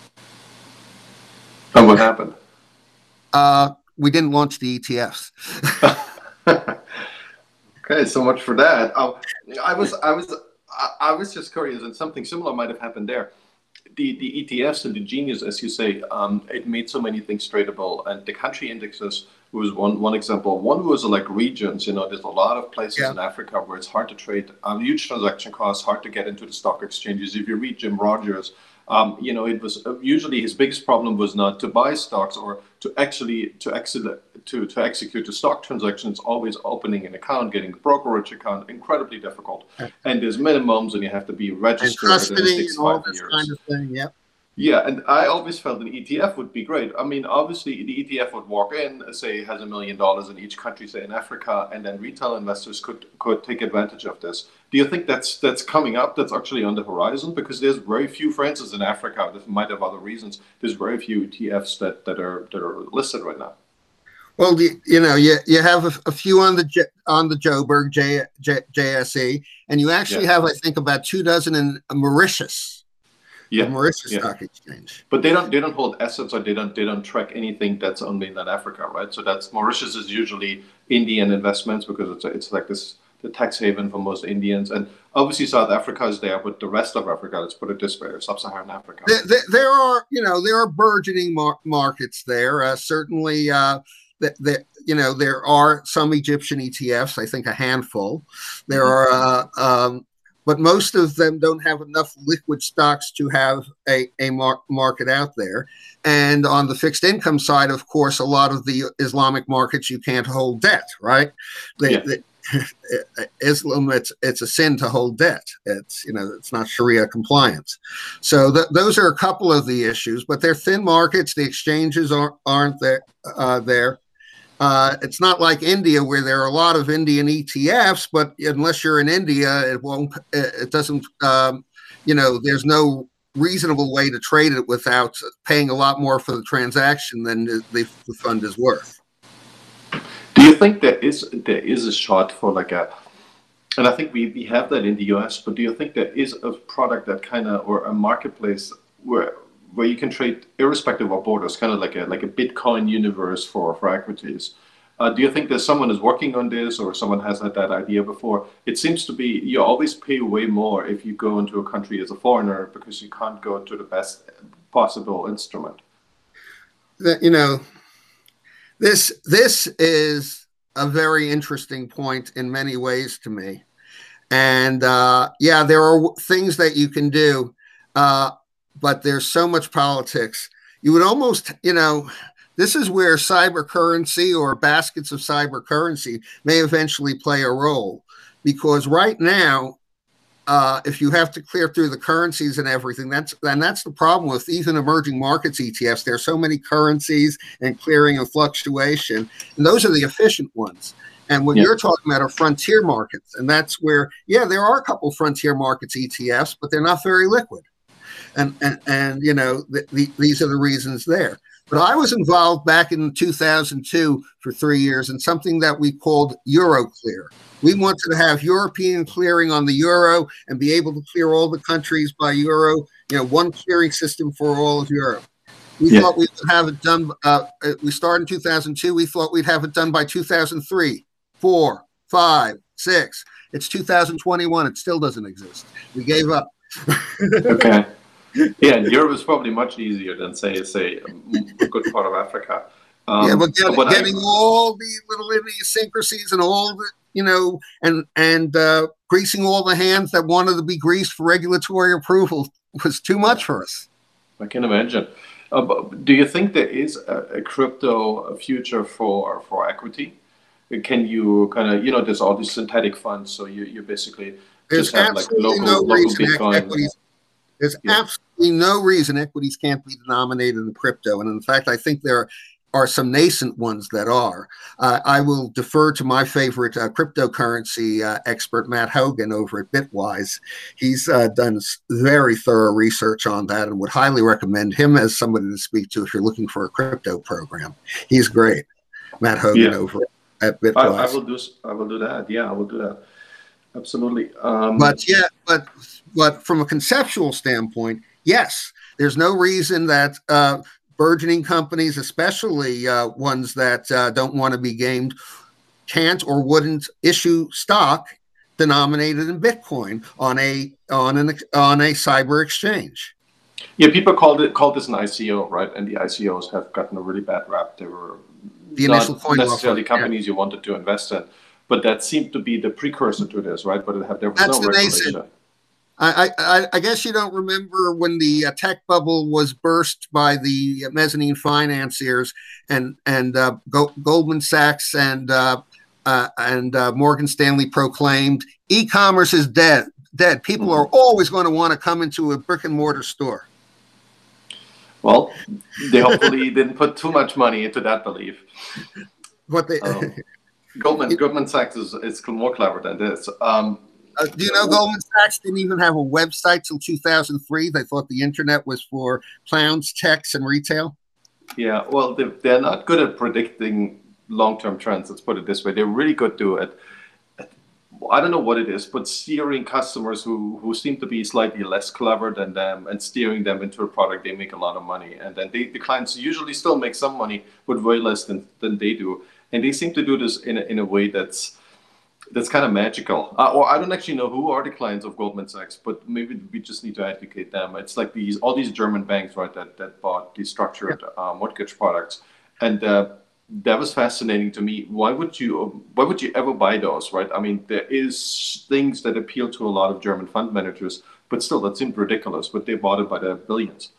And what happened? Uh, we didn't launch the ETFs. okay, so much for that. Oh, I was, I was, I was just curious, and something similar might have happened there the, the ETFs and the genius, as you say, um, it made so many things tradable. And the country indexes was one one example. One was like regions. You know, there's a lot of places yeah. in Africa where it's hard to trade, um, huge transaction costs, hard to get into the stock exchanges. If you read Jim Rogers, um, you know, it was uh, usually his biggest problem was not to buy stocks or to actually to exit to, to execute the stock transaction. It's always opening an account, getting a brokerage account, incredibly difficult. And there's minimums, and you have to be registered. And custody and, and all this years. kind of thing. Yep. Yeah, and I always felt an ETF would be great. I mean, obviously, the ETF would walk in, say, has a million dollars in each country, say in Africa, and then retail investors could could take advantage of this. Do you think that's that's coming up? That's actually on the horizon because there's very few, for in Africa. This might have other reasons. There's very few ETFs that, that are that are listed right now. Well, you, you know, you, you have a, a, few on the on the Joburg J, J, JSE, and you actually yeah. have, I think, about two dozen in Mauritius yeah. Mauritius yeah. Stock Exchange. But they don't they don't hold assets or they don't they don't track anything that's on mainland Africa, right? So that's Mauritius is usually Indian investments because it's a, it's like this the tax haven for most Indians, and obviously South Africa is there, but the rest of Africa, let's put it this way, sub-Saharan Africa. There, there, there, are you know there are burgeoning mar- markets there. Uh, certainly, uh, that that you know there are some Egyptian ETFs. I think a handful. There mm-hmm. are uh, um, but most of them don't have enough liquid stocks to have a, a mar- market out there. And on the fixed income side, of course, a lot of the Islamic markets you can't hold debt, right? They, yeah. they, Islam, it's it's a sin to hold debt. It's you know it's not Sharia compliance. So th- those are a couple of the issues, but they're thin markets. The exchanges aren't aren't there uh, there. Uh, it's not like India where there are a lot of Indian ETFs, but unless you're in India, it won't. It doesn't. Um, you know, there's no reasonable way to trade it without paying a lot more for the transaction than the, the fund is worth. Do you think there is there is a shot for like a, and I think we, we have that in the US, but do you think there is a product that kind of or a marketplace where where you can trade irrespective of borders, kind of like a like a Bitcoin universe for for equities, Uh, do you think that someone is working on this or someone has had that idea before? It seems to be you always pay way more if you go into a country as a foreigner because you can't go to the best possible instrument. That You know, this this is a very interesting point in many ways to me. And uh, yeah, there are things that you can do, uh, but there's so much politics. You would almost, you know, this is where cyber currency or baskets of cyber currency may eventually play a role because right now uh, if you have to clear through the currencies and everything, that's and that's the problem with even emerging markets ETFs. There's so many currencies and clearing and fluctuation, and those are the efficient ones. And what yeah. you're talking about are frontier markets, and that's where, yeah, there are a couple frontier markets ETFs, but they're not very liquid. And and and you know, the, the, these are the reasons there. But I was involved back in 2002 for three years in something that we called Euroclear. We wanted to have European clearing on the euro and be able to clear all the countries by euro, you know, one clearing system for all of Europe. We yeah. thought we would have it done. Uh we started in 2002. We thought we'd have it done by 2003, four, five, six. It's 2021. It still doesn't exist. We gave up. okay yeah, Europe is probably much easier than say say a good part of Africa. Um, yeah, but, get, but getting I, all the little idiosyncrasies and all the you know and and uh, greasing all the hands that wanted to be greased for regulatory approval was too much for us. I can imagine. Uh, do you think there is a, a crypto future for for equity? Can you kind of you know there's all these synthetic funds, so you you basically there's just have like local, no local Bitcoin. Equities there's yeah. absolutely no reason equities can't be denominated in crypto. And in fact, I think there are some nascent ones that are. Uh, I will defer to my favorite uh, cryptocurrency uh, expert, Matt Hougan, over at Bitwise. He's uh, done very thorough research on that and would highly recommend him as somebody to speak to if you're looking for a crypto program. He's great. Matt Hougan yeah. over at Bitwise. I, I, will do. I will do that. Yeah, I will do that. Absolutely. Um, but yeah, but but from a conceptual standpoint, yes, there's no reason that uh, burgeoning companies, especially uh, ones that uh, don't want to be gamed, can't or wouldn't issue stock denominated in Bitcoin on a on an on a cyber exchange. Yeah, people called it called this an ICO, right? And the ICOs have gotten a really bad rap. They were the initial not necessarily offer, companies yeah. you wanted to invest in, but that seemed to be the precursor to this, right? But it have there was That's no the regulation. Nascent I, I, I, guess you don't remember when the uh, tech bubble was burst by the mezzanine financiers and and uh, Go- Goldman Sachs and uh, uh and uh, Morgan Stanley proclaimed e-commerce is dead. Dead. People are always going to want to come into a brick and mortar store. Well, they hopefully didn't put too much money into that belief. What they um, Goldman Goldman Sachs is, is more clever than this. Um, uh, do you know Goldman Sachs didn't even have a website till 2003? They thought the internet was for clowns, techs, and retail. Yeah, well, they're not good at predicting long-term trends. Let's put it this way: they're really good to it. I don't know what it is, but steering customers who who seem to be slightly less clever than them and steering them into a product, they make a lot of money, and then they, the clients usually still make some money, but way less than than they do. And they seem to do this in a, in a way that's that's kind of magical. Uh, or I don't actually know who are the clients of Goldman Sachs, but maybe we just need to educate them. It's like these all these German banks, right, that that bought these structured yeah. uh, mortgage products, and uh, that was fascinating to me. Why would you why would you ever buy those, right? I mean, there is things that appeal to a lot of German fund managers, but still, that seemed ridiculous. But they bought it by the billions.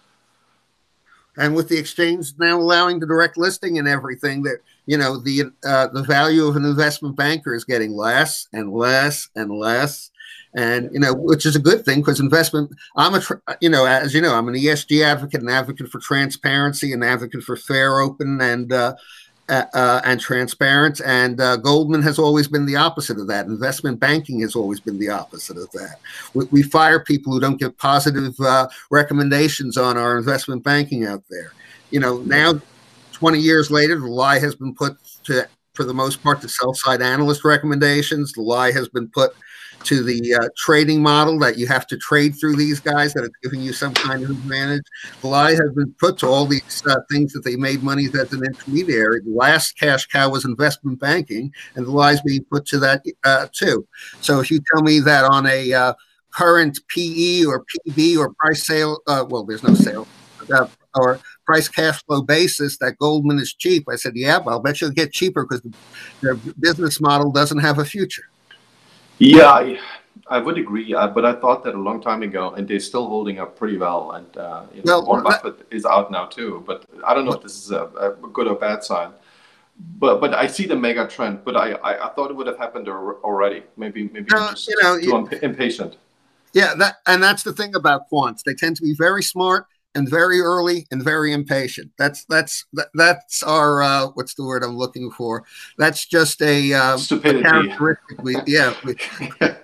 And with the exchange now allowing the direct listing and everything, that you know the uh, the value of an investment banker is getting less and less and less. And you know which is a good thing because investment i'm a you know as you know i'm an esg advocate an advocate for transparency an advocate for fair open and uh, uh, uh, and transparent and uh, goldman has always been the opposite of that. Investment banking has always been the opposite of that. We, we fire people who don't give positive uh, recommendations on our investment banking out there. You know now 20 years later, the lie has been put to, for the most part, to sell side analyst recommendations. The lie has been put to the uh, trading model that you have to trade through these guys that it's giving you some kind of advantage. The lie has been put to all these uh, things that they made money as an intermediary. The last cash cow was investment banking, and the lie is being put to that uh, too. So if you tell me that on a uh, current PE or PB or price sale, uh, well, there's no sale, uh, or price cash flow basis that Goldman is cheap. I said, yeah, well, I'll bet you'll get cheaper because their business model doesn't have a future. Yeah, I, I would agree, uh, but I thought that a long time ago, and they're still holding up pretty well. And uh, you know, well, Warren Buffett is out now too, but I don't know if this is a, a, good or bad sign. But but I see the mega trend, but I, I, I thought it would have happened already. Maybe maybe uh, just you know, too it, impatient. Yeah, that and that's the thing about quants. They tend to be very smart and very early and very impatient. That's that's that, that's our uh, what's the word I'm looking for? That's just a, uh. A characteristic. We, yeah.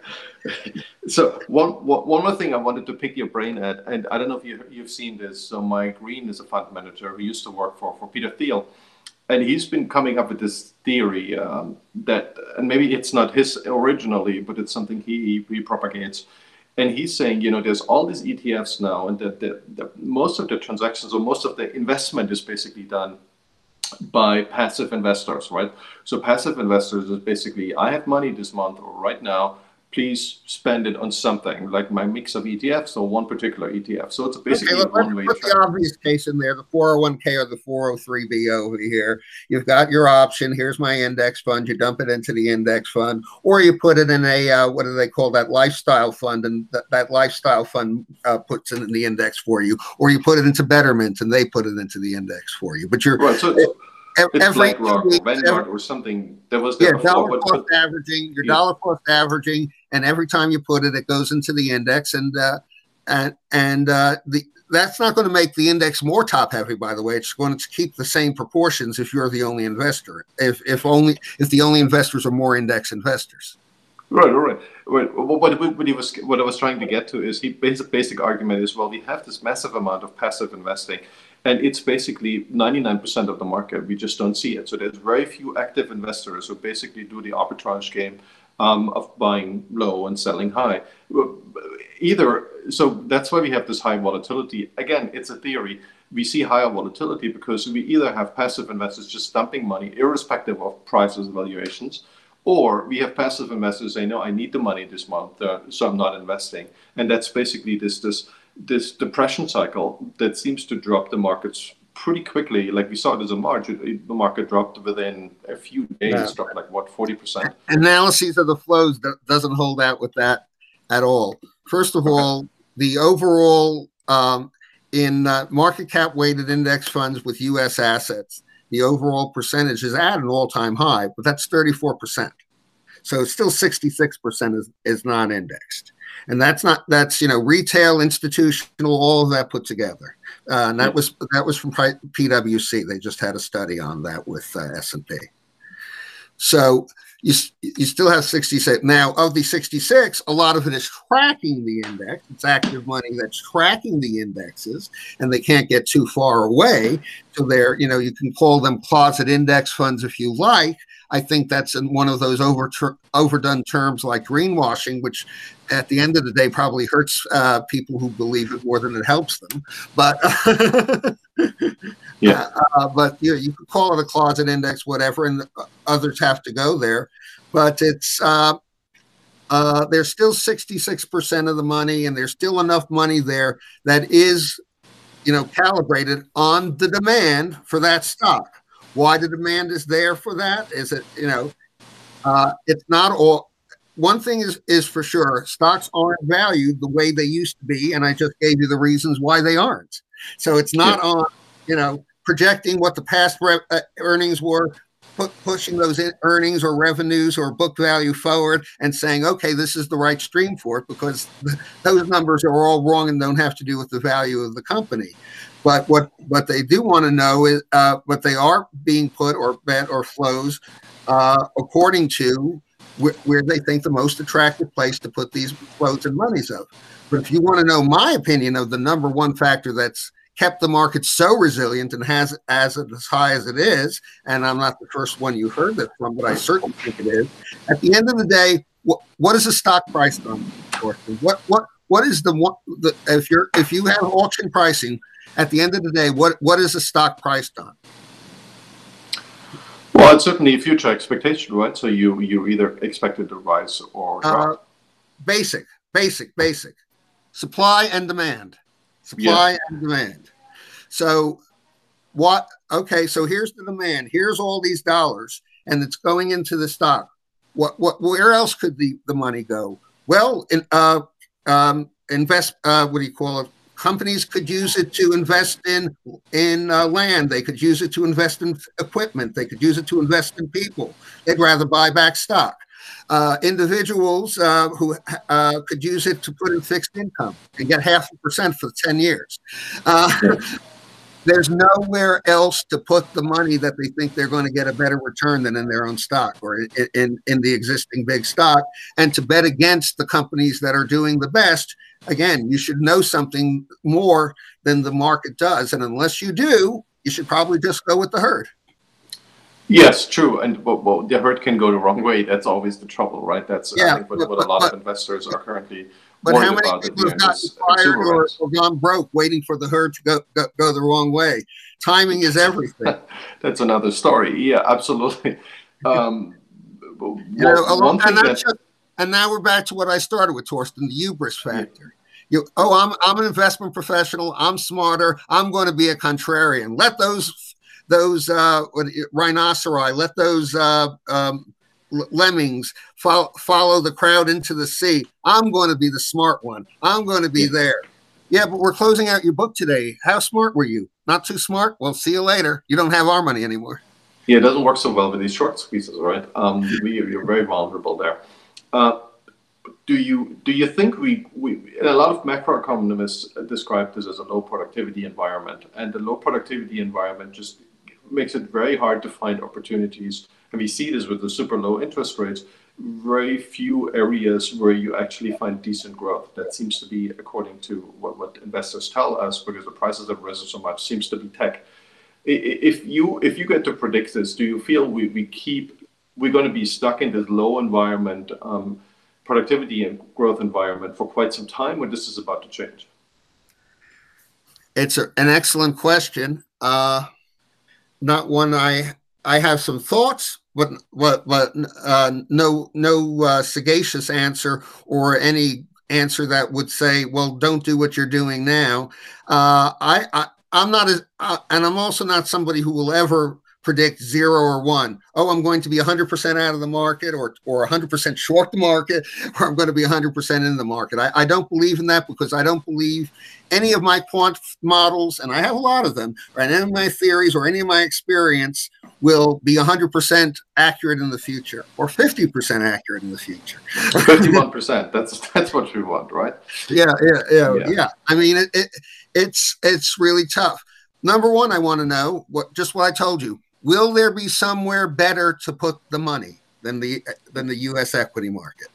so one one more thing I wanted to pick your brain at, and I don't know if you you've seen this. So Mike Green is a fund manager who used to work for for Peter Thiel, and he's been coming up with this theory um, that, and maybe it's not his originally, but it's something he he propagates and he's saying, you know, there's all these ETFs now, and that the, the, most of the transactions or most of the investment is basically done by passive investors, right? So passive investors is basically, I have money this month or right now please spend it on something like my mix of ETFs or one particular ETF. So it's basically okay, one way. Put the obvious case in there: the 401k or the 403b over here. You've got your option. Here's my index fund. You dump it into the index fund, or you put it in a uh, what do they call that lifestyle fund, and th- that lifestyle fund uh, puts it in the index for you, or you put it into Betterment and they put it into the index for you. But you're right. So, it, it's every BlackRock or Vanguard or something. There was yeah, dollar cost averaging. Your yeah. dollar cost averaging, and every time you put it, it goes into the index, and uh, and and uh, the that's not going to make the index more top heavy. By the way, it's going to keep the same proportions if you're the only investor. If if only if the only investors are more index investors. Right, right. What, what, what, he was, what I was trying to get to is he his basic argument is well, we have this massive amount of passive investing, and it's basically 99% of the market. We just don't see it. So there's very few active investors who basically do the arbitrage game um, of buying low and selling high. Either so that's why we have this high volatility. Again, it's a theory. We see higher volatility because we either have passive investors just dumping money, irrespective of prices and valuations, or we have passive investors saying, "No, I need the money this month, uh, so I'm not investing." And that's basically this this this depression cycle that seems to drop the markets pretty quickly. Like we saw it as a March, the market dropped within a few days. Yeah. It's dropped like what forty percent. Analyses of the flows doesn't hold out with that at all. First of all, the overall um, in uh, market cap weighted index funds with U.S. assets, the overall percentage is at an all time high, but that's thirty four percent. So still sixty six percent is is non indexed and that's not that's you know retail, institutional, all of that put together. Uh, and that was that was from PwC. They just had a study on that with uh, S and P. So you you still have 66 now of the 66 a lot of it is tracking the index it's active money that's tracking the indexes and they can't get too far away so they're you know you can call them closet index funds if you like I think that's in one of those over ter- overdone terms like greenwashing, which at the end of the day probably hurts uh, people who believe it more than it helps them. But yeah, uh, but you know, you could call it a closet index, whatever, and others have to go there. But it's uh, uh there's still 66% of the money, and there's still enough money there that is, you know, calibrated on the demand for that stock. Why the demand is there for that? Is it, you know, uh, it's not all. One thing is is for sure, stocks aren't valued the way they used to be, and I just gave you the reasons why they aren't. So it's not yeah. on, you know, projecting what the past re- uh, earnings were, pushing those earnings or revenues or book value forward and saying, okay, this is the right stream for it because those numbers are all wrong and don't have to do with the value of the company. But what what they do want to know is uh, what they are being put or bet or flows uh, according to wh- where they think the most attractive place to put these flows and monies of. But if you want to know my opinion of the number one factor that's kept the market so resilient and has as as high as it is, and I'm not the first one you heard that from, but I certainly think it is. At the end of the day, what what is the stock price on? What what what is the the, if you're if you have auction pricing at the end of the day, what what is the stock priced on? Well, it's certainly a future expectation, right? So you you either expect it to rise or drop. Uh, basic, basic, basic. Supply and demand. Supply yeah. and demand. So what okay, so here's the demand. Here's all these dollars and it's going into the stock. What what where else could the, the money go? Well, in uh um invest uh what do you call it? Companies could use it to invest in in uh, land. They could use it to invest in equipment. They could use it to invest in people. They'd rather buy back stock. Uh, individuals uh, who uh, could use it to put in fixed income and get half a percent for 10 years. Uh, there's nowhere else to put the money that they think they're going to get a better return than in their own stock or in, in, in the existing big stock and to bet against the companies that are doing the best again, you should know something more than the market does. And unless you do, you should probably just go with the herd. Yes, true. And well, well the herd can go the wrong way. That's always the trouble, right? That's uh, yeah, I think what, but, what a lot but, of investors are currently but how many people have gotten fired or, or, gone broke waiting for the herd to go, go, go the wrong way? Timing is everything. That's another story. Yeah, absolutely. Um, you know, one thing that, just, and now we're back to what I started with, Torsten, the hubris factor. You, oh, I'm I'm an investment professional. I'm smarter. I'm going to be a contrarian. Let those those uh, rhinoceri, let those uh, um, lemmings follow, follow the crowd into the sea. I'm going to be the smart one. I'm going to be there. Yeah, but we're closing out your book today. How smart were you? Not too smart? Well, see you later. You don't have our money anymore. Yeah, it doesn't work so well with these short squeezes, right? Um, we, you're very vulnerable there. Uh, do you do you think we, we a lot of macroeconomists describe this as a low productivity environment, and the low productivity environment just makes it very hard to find opportunities. And we see this with the super low interest rates. Very few areas where you actually find decent growth. That seems to be, according to what, what investors tell us, because the prices have risen so much, seems to be tech. If you if you get to predict this, do you feel we, we keep we're going to be stuck in this low environment, um, productivity and growth environment for quite some time when this is about to change? It's a, an excellent question. Uh, not one I I have some thoughts, but but, but uh, no no uh, sagacious answer or any answer that would say, well, don't do what you're doing now. Uh, I, I I'm not as, uh, and I'm also not somebody who will ever predict zero or one. Oh, I'm going to be 100% out of the market or, or 100% short the market, or I'm going to be 100% in the market. I, I don't believe in that because I don't believe any of my quant models, and I have a lot of them, or any of my theories or any of my experience will be 100% accurate in the future or 50% accurate in the future. 51%. That's that's what we want, right? Yeah, yeah, yeah, yeah. yeah. I mean, it, it, it's it's really tough. Number one, I want to know what just what I told you will there be somewhere better to put the money than the than the US equity market?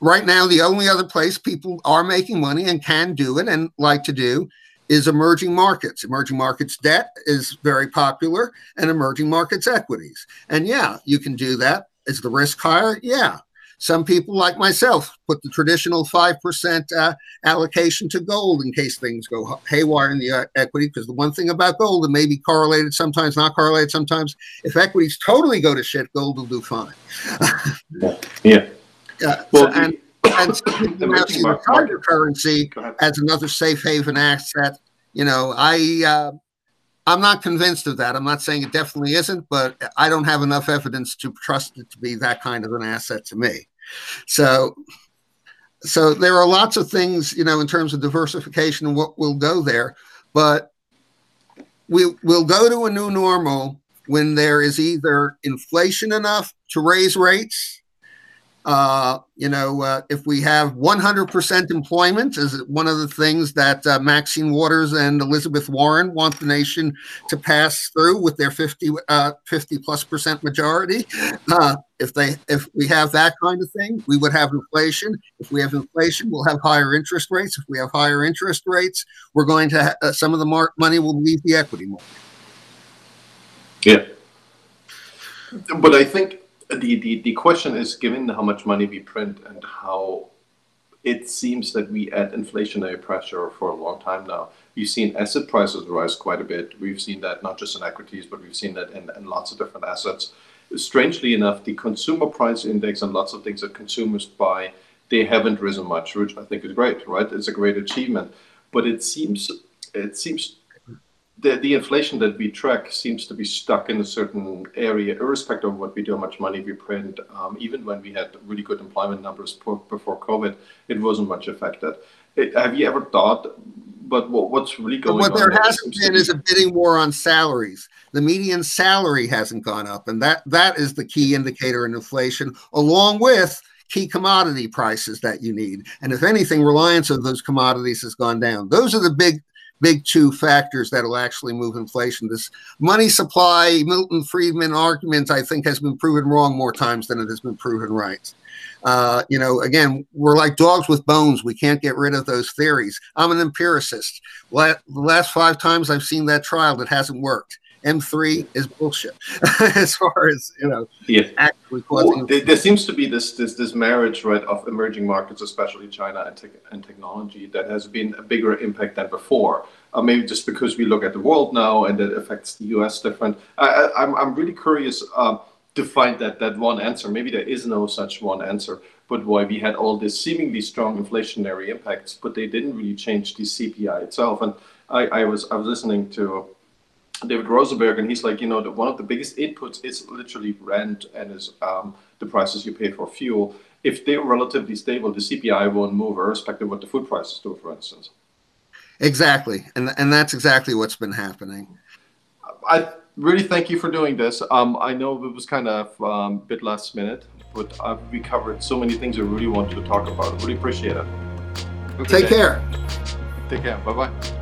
Right now, the only other place people are making money and can do it and like to do is emerging markets. Emerging markets debt is very popular and emerging markets equities. And yeah, you can do that. Is the risk higher? Yeah. Some people, like myself, put the traditional 5% uh, allocation to gold in case things go haywire in the uh, equity. Because the one thing about gold, it may be correlated sometimes, not correlated sometimes. If equities totally go to shit, gold will do fine. yeah. Uh, well, so, and, and so market currency as another safe haven asset. You know, I uh, I'm not convinced of that. I'm not saying it definitely isn't, but I don't have enough evidence to trust it to be that kind of an asset to me. So, so there are lots of things, you know, in terms of diversification and what will go there, but we will go to a new normal when there is either inflation enough to raise rates uh, you know, uh, if we have 100% employment, is one of the things that uh, Maxine Waters and Elizabeth Warren want the nation to pass through with their 50, uh, 50 plus percent majority. Uh, if they, if we have that kind of thing, we would have inflation. If we have inflation, we'll have higher interest rates. If we have higher interest rates, we're going to ha- some of the mar- money will leave the equity market. Yeah, but I think the, the, the question is given how much money we print and how it seems that we add inflationary pressure for a long time now. You've seen asset prices rise quite a bit. We've seen that not just in equities, but we've seen that in, in lots of different assets. Strangely enough, the consumer price index and lots of things that consumers buy, they haven't risen much, which I think is great, right? It's a great achievement. But it seems it seems the, the inflation that we track seems to be stuck in a certain area, irrespective of what we do, how much money we print. Um, even when we had really good employment numbers before COVID, it wasn't much affected. It, have you ever thought, but what, what's really going what on? What there hasn't been is a bidding war on salaries. The median salary hasn't gone up, and that that is the key indicator in inflation, along with key commodity prices that you need. And if anything, reliance of those commodities has gone down. Those are the big big two factors that'll actually move inflation. This money supply, Milton Friedman argument, I think, has been proven wrong more times than it has been proven right. Uh, you know, again, we're like dogs with bones. We can't get rid of those theories. I'm an empiricist. the last five times I've seen that trial, it hasn't worked. M3 is bullshit as far as you know. Yeah. Actually causing. Well, there, there, seems to be this this this marriage right of emerging markets, especially China and, te- and technology, that has been a bigger impact than before. Uh, maybe just because we look at the world now and it affects the U.S. different. I, am I'm, I'm really curious uh, to find that that one answer. Maybe there is no such one answer. But why we had all this seemingly strong inflationary impacts, but they didn't really change the CPI itself. And I, I was I was listening to David Rosenberg, and he's like, you know, the, one of the biggest inputs is literally rent and is um, the prices you pay for fuel. If they're relatively stable, the CPI won't move, irrespective of what the food prices do, for instance. Exactly, and and that's exactly what's been happening. I really thank you for doing this. Um, I know it was kind of um, a bit last minute, but uh, we covered so many things I really wanted to talk about. I really appreciate it. Take care. Take care. Bye bye.